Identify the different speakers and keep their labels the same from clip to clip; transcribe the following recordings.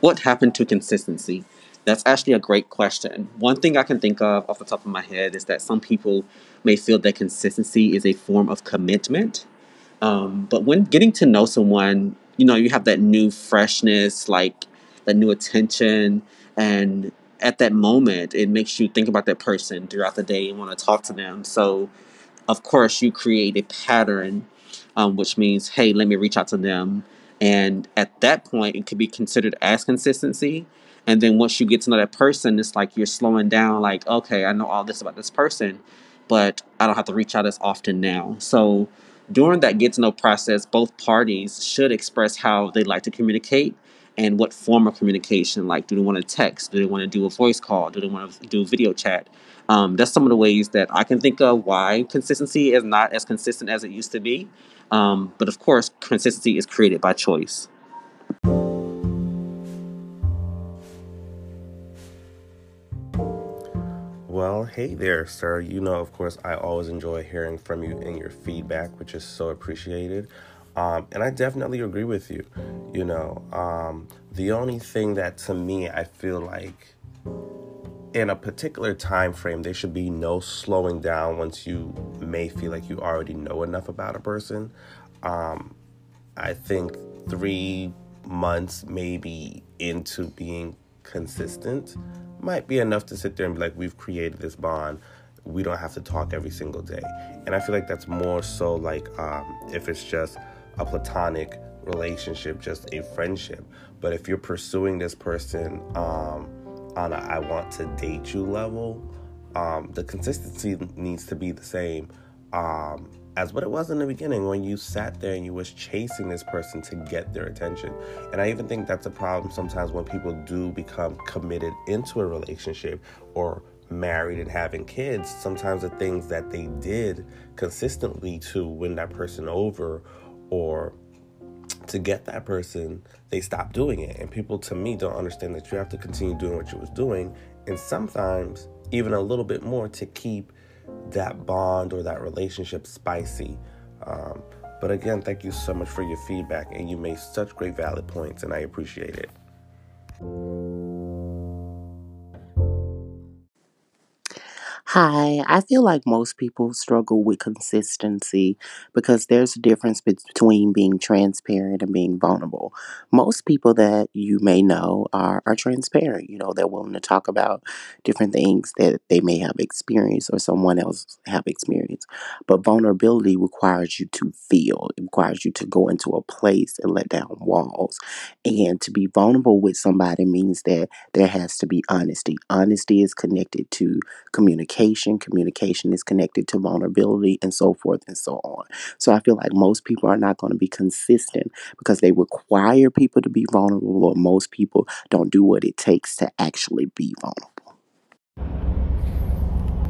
Speaker 1: what happened to consistency? That's actually a great question. One thing I can think of off the top of my head is that some people may feel that consistency is a form of commitment. Um, but when getting to know someone, you know, you have that new freshness, like that new attention, and at that moment, it makes you think about that person throughout the day and want to talk to them. So, of course, you create a pattern, um, which means, hey, let me reach out to them. And at that point, it could be considered as consistency. And then once you get to know that person, it's like you're slowing down, like, okay, I know all this about this person, but I don't have to reach out as often now. So, during that get to know process, both parties should express how they like to communicate and what form of communication. Like, do they want to text? Do they want to do a voice call? Do they want to do video chat? Um, that's some of the ways that I can think of why consistency is not as consistent as it used to be. Um, but of course, consistency is created by choice.
Speaker 2: Well, hey there, sir. You know, of course, I always enjoy hearing from you and your feedback, which is so appreciated. Um, and I definitely agree with you. You know, um, the only thing that to me I feel like in a particular time frame there should be no slowing down once you may feel like you already know enough about a person. Um, I think three months maybe into being consistent might be enough to sit there and be like, we've created this bond. We don't have to talk every single day. And I feel like that's more so like um, if it's just a platonic relationship, just a friendship. But if you're pursuing this person um, on a I want to date you level, um, the consistency needs to be the same um, as what it was in the beginning when you sat there and you was chasing this person to get their attention. And I even think that's a problem sometimes when people do become committed into a relationship or married and having kids. Sometimes the things that they did consistently to win that person over or to get that person, they stop doing it. And people, to me, don't understand that you have to continue doing what you was doing, and sometimes even a little bit more to keep that bond or that relationship spicy. Um, but again, thank you so much for your feedback, and you made such great valid points, and I appreciate it.
Speaker 3: Hi, I feel like most people struggle with consistency because there's a difference between being transparent and being vulnerable. Most people that you may know are, are transparent. You know, they're willing to talk about different things that they may have experienced or someone else have experienced. But vulnerability requires you to feel, it requires you to go into a place and let down walls. And to be vulnerable with somebody means that there has to be honesty. Honesty is connected to communication. Communication is connected to vulnerability and so forth and so on. So I feel like most people are not going to be consistent because they require people to be vulnerable, or most people don't do what it takes to actually be vulnerable.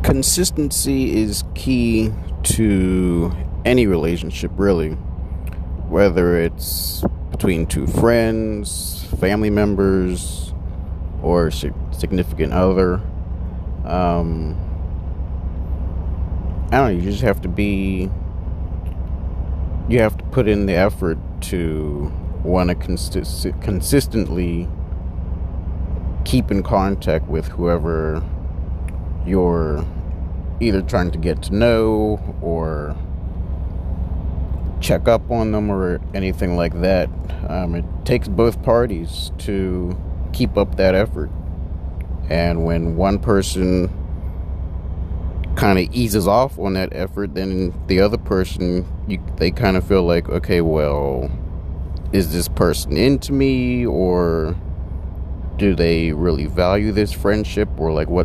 Speaker 4: Consistency is key to any relationship, really, whether it's between two friends, family members, or significant other. Um, I don't know, you just have to be, you have to put in the effort to want to consist- consistently keep in contact with whoever you're either trying to get to know or check up on them or anything like that. Um, it takes both parties to keep up that effort. And when one person kind of eases off on that effort, then the other person, you, they kind of feel like, okay, well, is this person into me or do they really value this friendship or like what